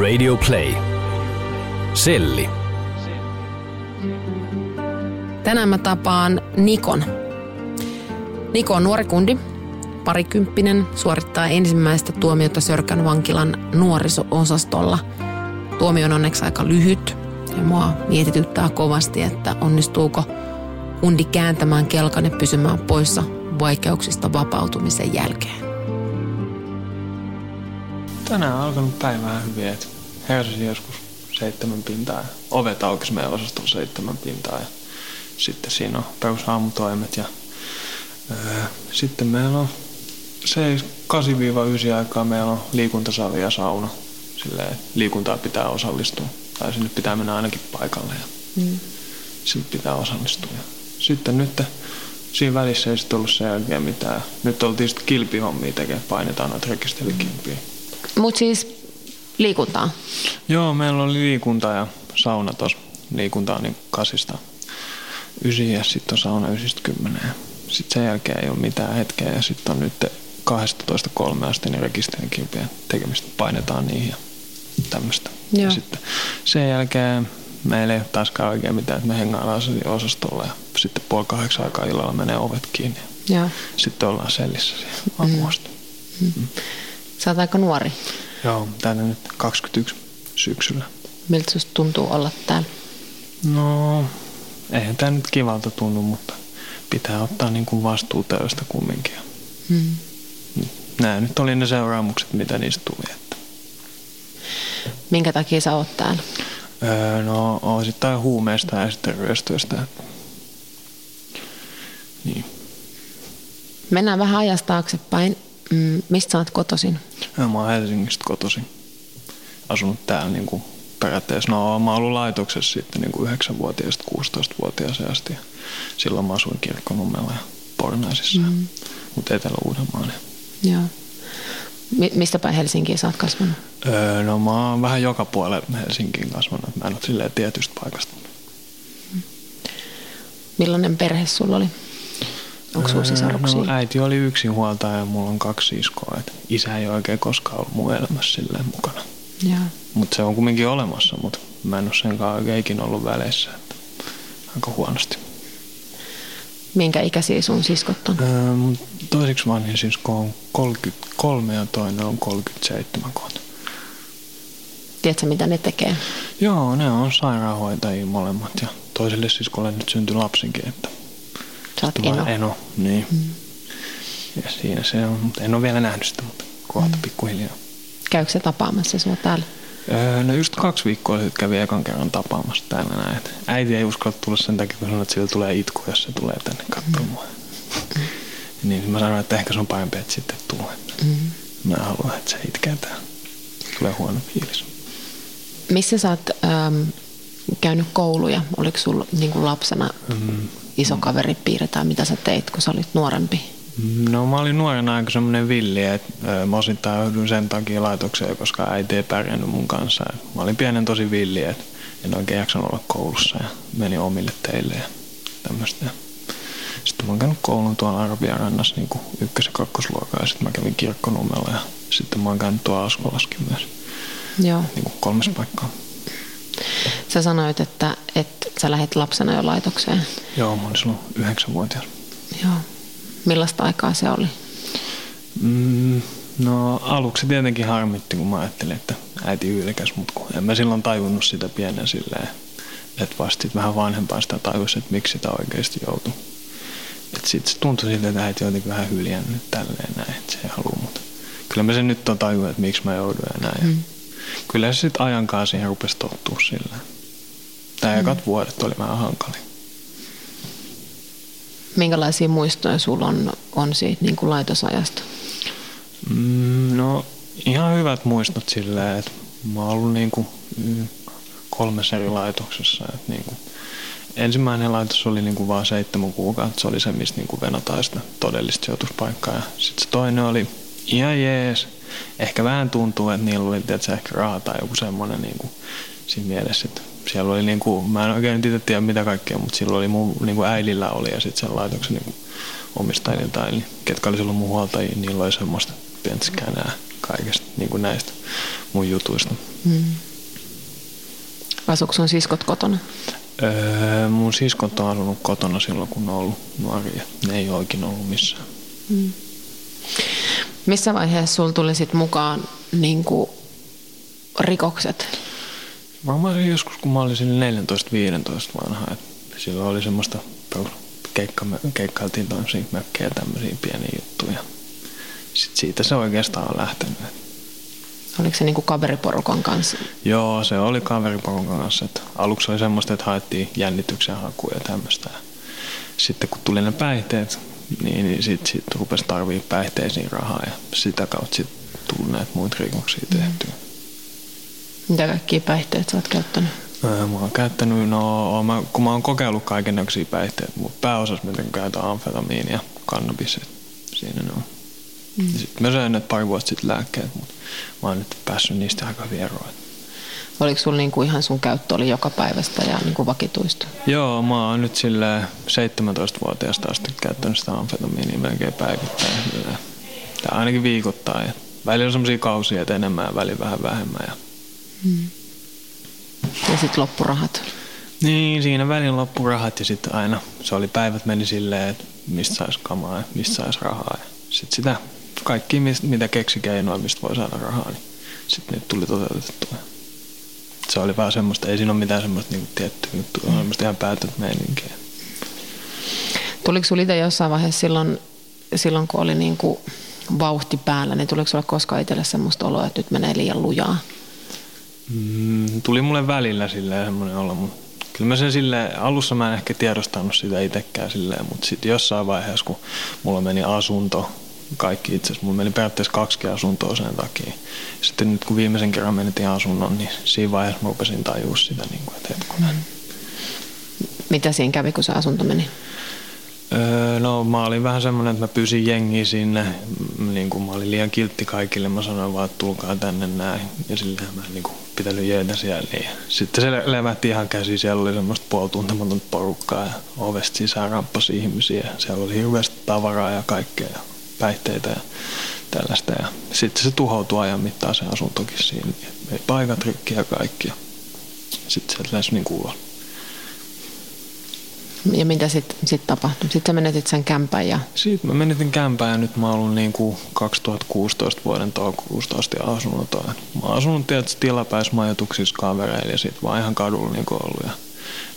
Radio Play. Selli. Tänään mä tapaan Nikon. Niko on nuori kundi, parikymppinen, suorittaa ensimmäistä tuomiota Sörkän vankilan nuoriso-osastolla. Tuomio on onneksi aika lyhyt ja mua mietityttää kovasti, että onnistuuko kundi kääntämään kelkan ja pysymään poissa vaikeuksista vapautumisen jälkeen. Tänään on alkanut päivää hyvin, että heräsin joskus seitsemän pintaa ja ovet aukesi meidän osastolla seitsemän pintaa ja sitten siinä on perusaamutoimet ja öö, sitten meillä on 8-9 aikaa meillä on liikuntasali ja sauna. Silleen, liikuntaa pitää osallistua. Tai sinne pitää mennä ainakin paikalle ja mm. sitten pitää osallistua. Ja sitten nyt siinä välissä ei sitten ollut sen jälkeen mitään. Nyt oltiin sitten kilpihommia tekemään, painetaan noita rekisterikilpiä. Mutta siis liikuntaa? Joo, meillä oli liikunta ja sauna tuossa. Liikunta on niin kasista ysi ja sitten on sauna ysistä kymmenen. Sitten sen jälkeen ei ole mitään hetkeä ja sitten on nyt 12.3 asti niin rekisterikilpien tekemistä painetaan niihin ja tämmöistä. Ja sitten sen jälkeen meillä ei ole taaskaan oikein mitään, että me hengaillaan osastolla ja sitten puoli kahdeksan aikaa illalla menee ovet kiinni. Ja. Sitten ollaan sellissä siellä aamuasta. Mm. Mm. Sä oot aika nuori. Joo, täällä nyt 21 syksyllä. Miltä susta tuntuu olla täällä? No, eihän tämä nyt kivalta tunnu, mutta pitää ottaa niin kuin vastuu töistä kumminkin. Hmm. Nämä nyt oli ne seuraamukset, mitä niistä tuli. Että. Minkä takia sä oot täällä? Öö, no osittain huumeista ja sitten ryöstöistä. Niin. Mennään vähän ajasta taaksepäin. Mm, mistä sä oot kotoisin? Ja mä oon Helsingistä kotoisin. Asunut täällä niin kuin periaatteessa. No mä oon ollut laitoksessa sitten niin kuin 9-vuotiaasta 16-vuotiaaseen asti. Silloin mä asuin Kirkkonummella ja Pornaisissa. Mm. Mutta Etelä-Uudenmaan. Joo. Mi- mistä päin Helsinkiin sä oot kasvanut? Öö, no mä oon vähän joka puolella Helsinkiin kasvanut. Mä en ole silleen tietystä paikasta. Millainen perhe sulla oli? Onko sulla sisaruksia? No, äiti oli yksin huoltaja ja mulla on kaksi siskoa. Et isä ei oikein koskaan ollut mun elämässä silleen mukana. Mutta se on kumminkin olemassa, mutta mä en ole senkaan oikein ikinä ollut väleissä. Että aika huonosti. Minkä ikäisiä sun siskot on? Öö, toiseksi vanhin sisko on 33 ja toinen on 37 vuotta. Tiedätkö, mitä ne tekee? Joo, ne on sairaanhoitajia molemmat ja toiselle siskolle nyt syntyi lapsinkin, että Sä oot eno. eno. Niin. Mm. Ja siinä se on, mutta en ole vielä nähnyt sitä, mutta kohta mm. pikkuhiljaa. Käykö se tapaamassa sinua täällä? Öö, no just kaksi viikkoa sitten kävi ekan kerran tapaamassa täällä näin. Äiti ei uskalla tulla sen takia, kun sanoi, että sillä tulee itku, jos se tulee tänne katsomaan. Mm. Niin mä sanoin, että ehkä se on parempi, että sitten tulee. Mm. Mä haluan, että se itkee täällä. Tulee huono fiilis. Missä sä oot ähm, käynyt kouluja? Oliko sulla niin kuin lapsena mm. iso kaveripiiri tai mitä sä teit, kun sä olit nuorempi? No mä olin nuorena aika semmoinen villi, että mä osittain joudun sen takia laitokseen, koska äiti ei pärjännyt mun kanssa. Mä olin pienen tosi villi, että en oikein jaksanut olla koulussa ja menin omille teille ja tämmöistä. Sitten mä oon käynyt koulun tuolla Arabian rannassa niin ykkös- ja kakkosluokaa ja sitten mä kävin kirkkonummella ja sitten mä oon käynyt tuolla Askolaskin myös. Joo. Niin kuin kolmes paikkaa. Sä sanoit, että, että sä lähdet lapsena jo laitokseen. Joo, mä olin silloin yhdeksänvuotias. Joo. Millaista aikaa se oli? Mm, no aluksi tietenkin harmitti, kun mä ajattelin, että äiti ylkäs, mutta kun en mä silloin tajunnut sitä pienen silleen, että vasta vähän vanhempaa sitä tajusi, että miksi sitä oikeasti joutui. Että sitten se tuntui siltä, että äiti jotenkin vähän hyljännyt tälleen näin, että se ei halua, mutta kyllä mä sen nyt on tajunnut, että miksi mä joudun ja näin. Mm. Kyllä se sitten ajan kanssa siihen rupesi tottua silleen. Tämä mm. ekat vuodet oli vähän hankalin. Minkälaisia muistoja sulla on, on siitä niin kuin laitosajasta? Mm, no ihan hyvät muistot silleen, että mä oon ollut niin kuin kolmessa eri laitoksessa. Että niin kuin, ensimmäinen laitos oli niin kuin vaan seitsemän kuukautta, se oli se, mistä niin kuin venataan sitä todellista sijoituspaikkaa. Ja sitten se toinen oli ihan jees. Ehkä vähän tuntuu, että niillä oli tietysti ehkä rahaa tai joku semmoinen niin kuin, siinä mielessä, että siellä oli niin kuin, mä en oikein itse tiedä mitä kaikkea, mutta silloin oli mun niin kuin äidillä oli ja sitten sen laitoksen niin kuin tai niin, ketkä oli silloin mun huoltajia, niillä oli semmoista pientä skänää kaikesta niin kuin näistä. mun jutuista. Mm. Asuuko sun siskot kotona? Öö, mun siskot on asunut kotona silloin, kun on ollut nuoria. Ne ei oikein ollut missään. Mm. Missä vaiheessa sulla tuli sit mukaan niin kuin, rikokset? Varmaan joskus, kun mä olin sinne 14-15 vanha. Et silloin oli semmoista keikka, keikkailtiin tämmöisiä mökkejä tämmöisiä pieniä juttuja. Sitten siitä se oikeastaan on lähtenyt. Oliko se niin kuin kaveriporukan kanssa? Joo, se oli kaveriporukan kanssa. Että aluksi oli semmoista, että haettiin jännityksen hakuja ja tämmöistä. Sitten kun tuli ne päihteet, niin, niin sitten sit rupesi tarvii päihteisiin rahaa ja sitä kautta sitten tuli näitä muita rikoksia tehtyä. Mitä kaikkia päihteitä sä oot käyttänyt? Öö, mä oon käyttänyt, no mä, kun mä oon kokeillut kaiken näköisiä päihteitä, mutta pääosassa mä käytän amfetamiinia ja kannabis, siinä ne on. Mm. Sitten mä söin nyt pari vuotta sitten lääkkeet, mutta mä oon nyt päässyt niistä aika vieroon. Oliko sulla niinku ihan sun käyttö oli joka päivästä ja niinku vakituista? Joo, mä oon nyt sille 17-vuotiaasta asti käyttänyt sitä amfetamiinia melkein päivittäin. Tai ainakin viikoittain. Välillä on sellaisia kausia, että enemmän ja välillä vähän vähemmän. Ja, mm. ja sitten loppurahat? Niin, siinä välillä loppurahat ja sitten aina se oli päivät meni silleen, että mistä saisi kamaa ja mistä saisi rahaa. Sitten sitä kaikki, mitä keksi keinoa, mistä voi saada rahaa, niin sitten nyt tuli toteutettua. Se oli vaan semmoista, ei siinä ole mitään semmoista niin tiettyä juttua, mm. semmoista ihan päätöt meininkiä. Tuliko sinulla itse jossain vaiheessa silloin, silloin kun oli niin kuin vauhti päällä, niin tuliko sinulle koskaan itselle semmoista oloa, että nyt menee liian lujaa? Mm, tuli mulle välillä silleen semmoinen olo, mutta kyllä mä sen sille alussa mä en ehkä tiedostanut sitä itsekään silleen, mutta sitten jossain vaiheessa, kun mulla meni asunto, kaikki itse asiassa. Mulla meni periaatteessa kaksi asuntoa sen takia. Sitten nyt kun viimeisen kerran menetin asunnon, niin siinä vaiheessa mä rupesin tajua sitä, niin kuin, että hetkonen. Mitä siinä kävi, kun se asunto meni? Öö, no mä olin vähän semmoinen, että mä pyysin jengiä sinne. Niin kuin mä olin liian kiltti kaikille. Mä sanoin vaan, että tulkaa tänne näin. Ja silleen mä niin kuin pitänyt jeetä siellä. Niin. Sitten se levähti ihan käsi. Siellä oli semmoista puoltuntematonta porukkaa ja ovesta sisään rappasi ihmisiä. Siellä oli hirveästi tavaraa ja kaikkea päihteitä ja tällaista. Ja sitten se tuhoutui ajan mittaan se asuntokin siinä. Paikat rikki ja kaikki. Sitten se lähes niin ulos. Ja mitä sitten sit tapahtui? Sitten sä menetit sen kämpän ja... Sitten mä menetin kämpän ja nyt mä oon ollut niin kuin 2016 vuoden toukokuusta asti asunut. Mä oon asunut tietysti tilapäismajoituksissa kavereilla ja sitten vaan ihan kadulla niin ollut. Ja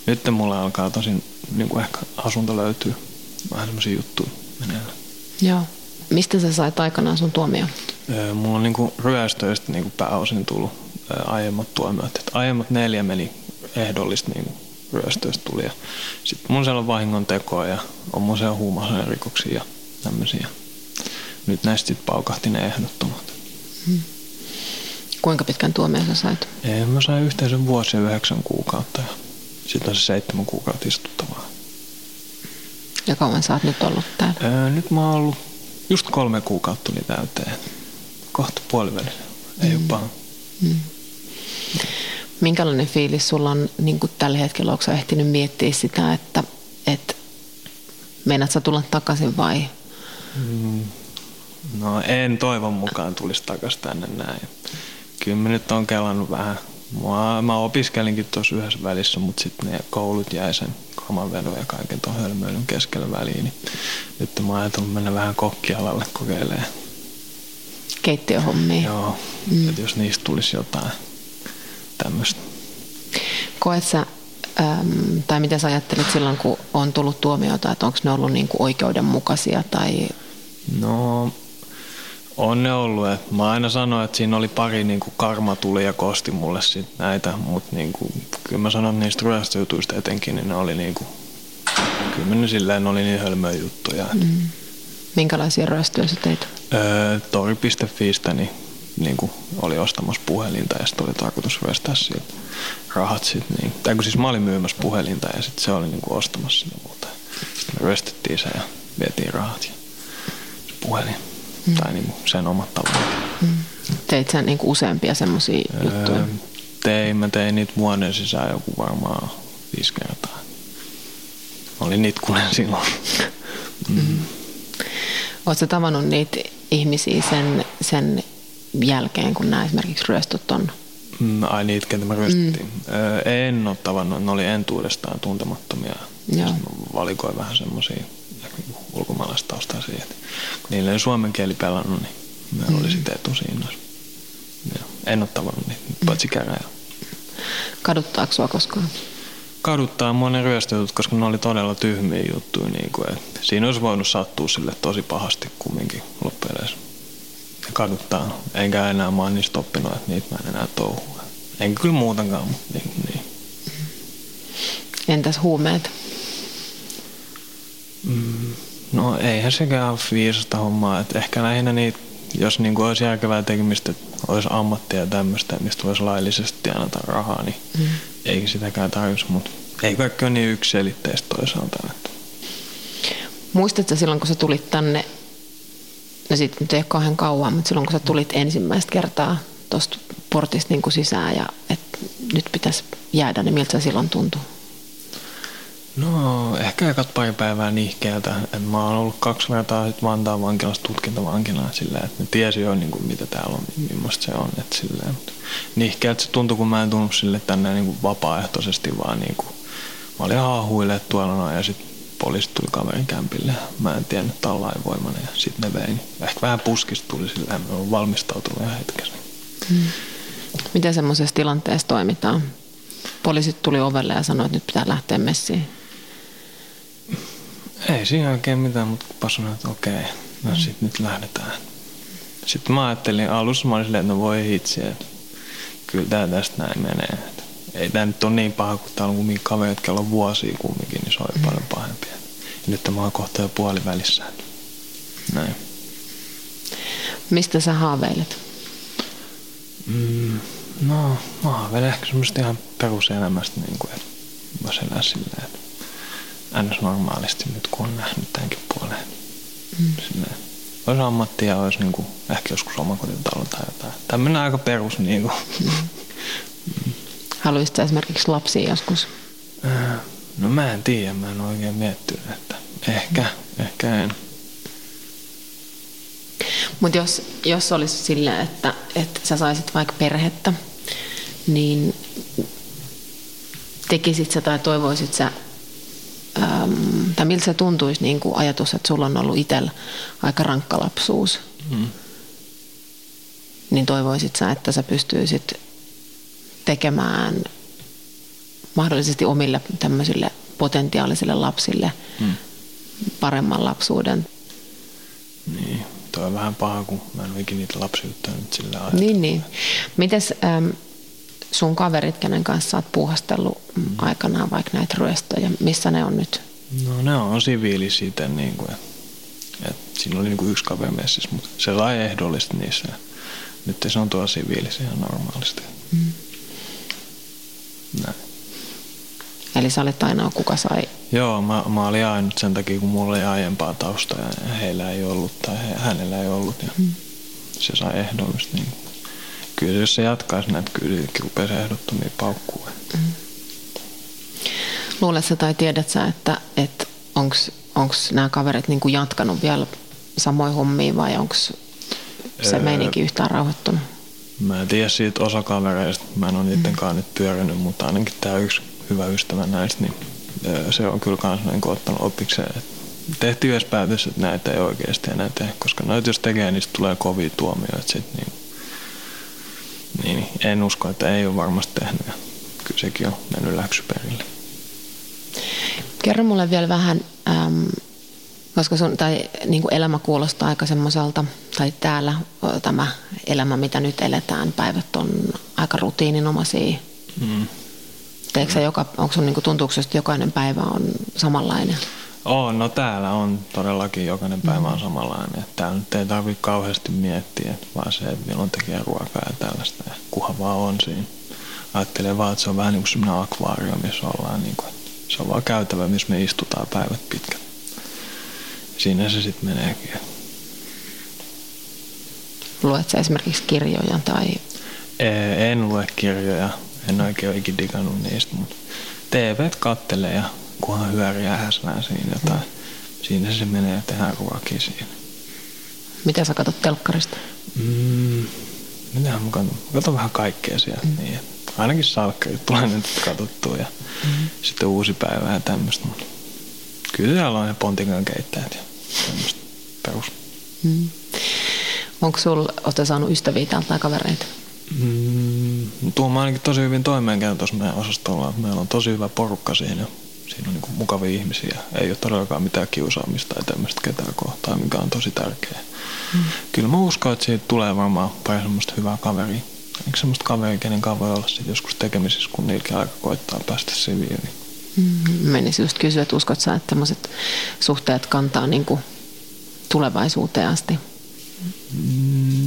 nyt mulle alkaa tosin niin kuin ehkä asunto löytyy. Vähän semmoisia juttuja meneillään. Joo. Mistä sä sait aikanaan sun tuomio? Mulla on niinku ryöstöistä niinku pääosin tullut aiemmat tuomiot. Et aiemmat neljä meni ehdollista niinku ryöstöistä tuli. Sitten mun siellä on vahingon tekoa ja on mun siellä huumausaineen rikoksia ja tämmöisiä. Nyt näistä sitten paukahti ne ehdottomat. Hmm. Kuinka pitkän tuomion sä sait? Ei, mä sain yhteensä vuosi ja yhdeksän kuukautta ja sitten on se seitsemän kuukautta istuttavaa. Ja kauan sä oot nyt ollut täällä? Öö, nyt mä oon ollut Just kolme kuukautta tuli täyteen. Kohta puolivälissä. Ei mm. ole Mm. Minkälainen fiilis sulla on niin kuin tällä hetkellä? Onko ehtinyt miettiä sitä, että, että meinaat sä tulla takaisin vai? Mm. No en toivon mukaan tulisi takaisin tänne näin. Kyllä mä nyt on kelannut vähän. Mä, mä opiskelinkin tuossa yhdessä välissä, mutta sitten ne koulut jäi sen vedon ja kaiken tuon hölmöilyn keskellä väliin. Niin nyt mä oon ajatellut mennä vähän kokkialalle kokeilemaan. Keittiöhommia. Joo, mm. että jos niistä tulisi jotain tämmöistä. Koet sä, äm, tai mitä sä ajattelit silloin, kun on tullut tuomiota, että onko ne ollut niinku oikeudenmukaisia tai... No, on ne ollut. Et mä aina sanoin, että siinä oli pari niin kuin karma tuli ja kosti mulle sit näitä, mutta niin kuin, kyllä mä sanon niistä ryöstöjutuista etenkin, niin ne oli niin kuin, kyllä ne silleen oli niin hölmöjä juttuja. Mm. Minkälaisia ryöstöjä sä teit? Öö, Tori.fiistä niin, niin kuin oli ostamassa puhelinta ja sitten oli tarkoitus ryöstää siitä rahat. Sit, niin. Tai kun siis mä olin myymässä puhelinta ja sitten se oli niin kuin ostamassa sinne muuta. Sitten me ryöstettiin se ja vietiin rahat ja se puhelin mm. tai niin sen omat tavoitteet. Mm. Teit sä niin useampia semmoisia öö, juttuja? Tein, mä tein niitä vuoden sisään joku varmaan viisi kertaa. Olin nitkunen silloin. mm. Mm. Oletko tavannut niitä ihmisiä sen, sen jälkeen, kun nämä esimerkiksi ryöstöt on? Mm, ai niitä, ketä me ryöstettiin. Mm. Öö, en ole tavannut, ne oli entuudestaan tuntemattomia. Joo. valikoin vähän semmoisia ulkomaalaistaustaisia. Kun niillä ei suomen kieli pelannut, niin meillä mm. oli sitten etu siinä. Ja en ole tavannut niitä, mm. paitsi käräjä. Kaduttaako sua koskaan? Kaduttaa monen ryöstöjutut, koska ne oli todella tyhmiä juttuja. Niin kuin, että siinä olisi voinut sattua sille tosi pahasti kumminkin loppujen kaduttaa. Enkä enää mä oon niistä oppinut, että niitä mä en enää touhua. Enkä kyllä muutenkaan, mutta niin. niin. Entäs huumeet? Mm, no eihän sekään ole viisasta hommaa. Että ehkä lähinnä niitä, jos niin kuin olisi järkevää tekemistä, että olisi ammattia ja tämmöistä, mistä voisi laillisesti tienata rahaa, niin mm. ei sitäkään tarvitsisi. Mutta ei kaikki ole niin yksiselitteistä toisaalta. Että. Muistatko silloin, kun sä tulit tänne, no sitten nyt ei ole kauhean kauan, mutta silloin kun sä tulit ensimmäistä kertaa tuosta portista niin kuin sisään ja että nyt pitäisi jäädä, niin miltä se silloin tuntui? No ehkä ekat pari päivää nihkeältä. Et mä oon ollut kaksi kertaa sit Vantaan vankilassa tutkintavankilana silleen, että ne tiesi jo niin kuin, mitä täällä on, millaista se on. Et silleen, nihkeältä se tuntui, kun mä en tullut sille tänne niin kuin vapaaehtoisesti, vaan niin kuin, mä olin haahuille tuolla noin ja sitten poliisit tuli kaverin kämpille. Mä en tiennyt, että on lainvoimainen ja sitten ne vei. Niin ehkä vähän puskista tuli silleen, mä olen valmistautunut ihan hetkessä. Hmm. Miten semmoisessa tilanteessa toimitaan? Poliisit tuli ovelle ja sanoi, että nyt pitää lähteä messiin. Ei siinä oikein mitään, mutta kun sanoin, että okei, no mm. sitten nyt lähdetään. Sitten mä ajattelin alussa, mä olin silleen, että no voi hitsi, että kyllä tää tästä näin menee. Ei tää nyt ole niin paha, kun täällä on kumminkin kaverit, jotka on vuosia kumminkin, niin se oli mm. paljon pahempi. Ja nyt mä oon kohta jo puolivälissä. Näin. Mistä sä haaveilet? Mm, no, mä haaveilen ehkä semmoista ihan peruselämästä, niin kuin, että voisi elää silleen, että ns. normaalisti nyt kun on nähnyt tämänkin puoleen. Mm. Silleen, olisi ammatti ja olisi niin kuin, ehkä joskus omakotitalo tai jotain. Tämmöinen aika perus. Niin kuin. Mm. Haluaisitko esimerkiksi lapsia joskus? No mä en tiedä, mä en oikein miettinyt, että ehkä, mm. ehkä en. Mutta jos, jos olisi silleen, että, että sä saisit vaikka perhettä, niin tekisit sä tai toivoisit sä ähm, tai miltä se tuntuisi niin kuin ajatus, että sulla on ollut itsellä aika rankka lapsuus, mm. niin toivoisit sä, että sä pystyisit tekemään mahdollisesti omille tämmöisille potentiaalisille lapsille mm. paremman lapsuuden. Niin, toi on vähän paha, kun mä en ole ikinä niitä lapsiutta nyt sillä ajatella. Niin, niin. Mites ähm, sun kaverit, kenen kanssa oot puuhastellut mm. aikanaan vaikka näitä ryöstöjä, missä ne on nyt? No ne on siviili siitä, niin kuin, että siinä oli niin kuin yksi kaveri messissä, mutta se sai ehdollisesti niissä. Nyt se on tuolla siviilissä ihan normaalisti. Mm. Näin. Olet ainoa, kuka sai? Joo, mä, mä olin ainut sen takia, kun mulla oli aiempaa taustaa ja heillä ei ollut tai he, hänellä ei ollut. Ja mm. Se sai ehdollisesti. Niin kyllä jos se jatkaisi näitä, kyllä rupeaisi ehdottomia paukkua. Mm. Luuletko tai tiedät sä, että, että onko nämä kaverit niinku jatkanut vielä samoin hommiin vai onko se öö, meininki yhtään rauhoittunut? Mä en tiedä siitä osa kavereista, mä en ole niiden kanssa mm. nyt pyörinyt, mutta ainakin tämä yksi hyvä ystävä näistä, niin se on kyllä kans niin ottanut opikseen, tehtiin yhdessä päätös, että näitä ei oikeasti enää tee, koska noita jos tekee, niin tulee kovia tuomioita sit, niin niin, en usko, että ei ole varmasti tehnyt. Ja kyllä sekin on mennyt läksyperille. Kerro mulle vielä vähän, äm, koska sun, tai, niin kuin elämä kuulostaa aika semmoiselta, tai täällä tämä elämä, mitä nyt eletään, päivät on aika rutiininomaisia. Mm. Teekö joka, onko sun, niin kuin, tuntuuko että jokainen päivä on samanlainen? Oh, no täällä on todellakin jokainen päivä on samanlainen. Että täällä nyt ei tarvitse kauheasti miettiä, vaan se, että milloin tekee ruokaa ja tällaista. Ja kuha vaan on siinä. Ajattelen vaan, että se on vähän niin kuin sellainen akvaario, missä ollaan. Niin kuin, se on vaan käytävä, missä me istutaan päivät pitkät. Siinä se sitten meneekin. Luet sä esimerkiksi kirjoja tai? En lue kirjoja. En oikein ole ikinä digannut niistä, mutta TV kattelee ja kunhan hyöriä häslää siinä jotain. Siinä se menee ja tehdään ruokia siinä. Mitä sä katsot telkkarista? Mm, mitähän mä katson? Katson vähän kaikkea siellä. Mm. Niin, ainakin salkkarit tulee nyt katsottua ja mm. sitten uusi päivä ja tämmöistä. Mutta kyllä siellä on ne pontikan keittäjät ja tämmöistä perus. Mm. Onko sulla, olette saanut ystäviä täältä tai kavereita? Mm, tuo ainakin tosi hyvin toimeen tuossa meidän osastolla. Meillä on tosi hyvä porukka siinä. Siinä on niin mukavia ihmisiä. Ei ole todellakaan mitään kiusaamista tai tämmöistä ketään kohtaa, mikä on tosi tärkeää. Mm. Kyllä mä uskon, että siitä tulee varmaan pari semmoista hyvää kaveria. Eikö semmoista kaveria, kenen kanssa voi olla sit joskus tekemisissä, kun niilläkin aika koittaa päästä siviin. Mm, menisi just kysyä, että uskot sä, että tämmöiset suhteet kantaa niin kuin tulevaisuuteen asti?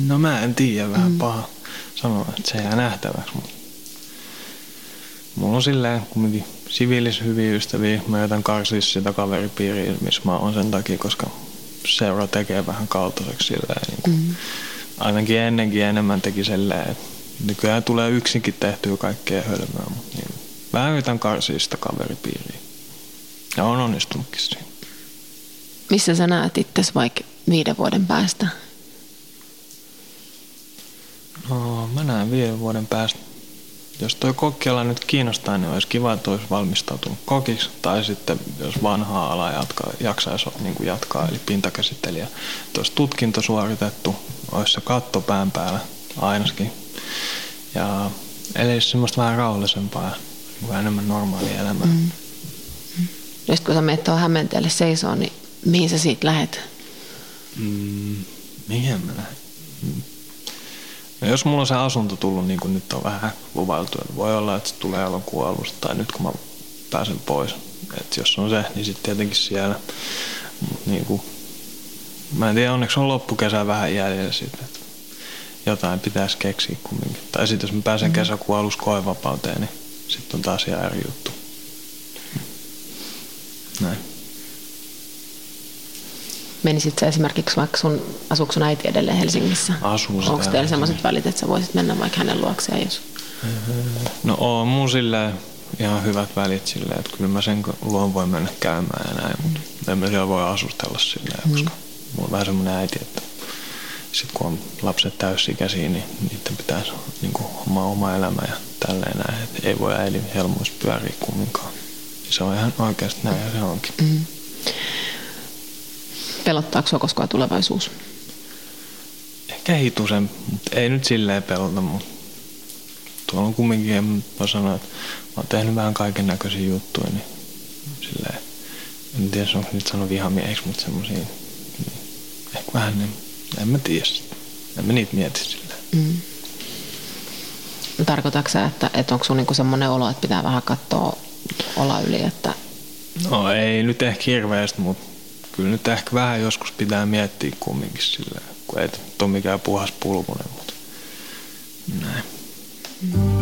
No mä en tiedä, vähän mm. paha sanoa, että se jää nähtäväksi. Mutta mulla on silleen kumminkin siviilis hyviä ystäviä. Mä jätän karsia sitä kaveripiiriä, missä mä oon sen takia, koska seura tekee vähän kaltaiseksi silleen. Niin kuin, mm. Ainakin ennenkin enemmän teki silleen, että nykyään tulee yksinkin tehtyä kaikkea hölmöä, mutta niin, vähän yritän karsia sitä kaveripiiriä. Ja on onnistunutkin siinä. Missä sä näet itse vaikka viiden vuoden päästä? No, mä näen viiden vuoden päästä. Jos toi kokkiala nyt kiinnostaa, niin olisi kiva, että olisi valmistautunut kokiksi. Tai sitten, jos vanhaa alaa jatkaa, jaksaisi niin kuin jatkaa, eli pintakäsittelijä. Että olisi tutkinto suoritettu, olisi se katto pään päällä ainakin. Ja eli semmoista vähän rauhallisempaa, vähän enemmän normaalia elämää. Mm. Nyt kun sä menet tuohon Hämeenteelle seisoo, niin mihin sä siitä lähet? Mm, mihin mä lähden? No jos mulla on se asunto tullut, niin kuin nyt on vähän luvailtu, että voi olla, että se tulee elokuun alusta tai nyt kun mä pääsen pois. Että jos on se, niin sitten tietenkin siellä. Mut niin kuin, mä en tiedä, onneksi on loppukesä vähän jäljellä sitten. Että jotain pitäisi keksiä kumminkin. Tai sitten jos mä pääsen mm. kesäkuun alussa koevapauteen, niin sitten on taas ihan eri juttu. Näin. Menisit sä esimerkiksi vaikka sun, asuuko sun äiti edelleen Helsingissä? Asuu Onko teillä sellaiset välit, että sä voisit mennä vaikka hänen luokseen, jos... No on mun silleen ihan hyvät välit silleen, että kyllä mä sen luon voi mennä käymään ja näin, mutta en mä siellä voi asustella silleen, mm. koska mulla on vähän semmoinen äiti, että sitten kun on lapset täysikäisiä, niin niiden pitäisi niin kuin, oma, oma elämä ja tälleen näin, että ei voi äidin helmoissa pyöriä kumminkaan. Se on ihan oikeasti näin ja se onkin. Mm. Pelottaako sinua koskaan tulevaisuus? Ehkä hitusen, mutta ei nyt silleen pelota, mutta tuolla on kumminkin, en voi sanoa, että mä oon tehnyt vähän kaiken näköisiä juttuja, niin silleen, en tiedä, onko nyt sano vihamieheksi, mutta semmosia, niin ehkä vähän, niin, en mä tiedä. En mä niitä mieti silleen. Mm. Tarkoitatko sä, että, että onko sun niinku semmoinen olo, että pitää vähän katsoa olla yli, että... No ei nyt ehkä hirveästi, mutta kyllä nyt ehkä vähän joskus pitää miettiä kumminkin sillä, kun ei ole mikään puhas pulmunen, mutta näin. Mm.